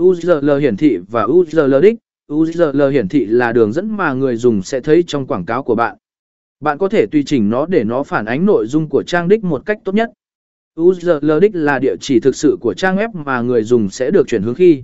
URL hiển thị và URL đích. URL hiển thị là đường dẫn mà người dùng sẽ thấy trong quảng cáo của bạn. Bạn có thể tùy chỉnh nó để nó phản ánh nội dung của trang đích một cách tốt nhất. URL đích là địa chỉ thực sự của trang web mà người dùng sẽ được chuyển hướng khi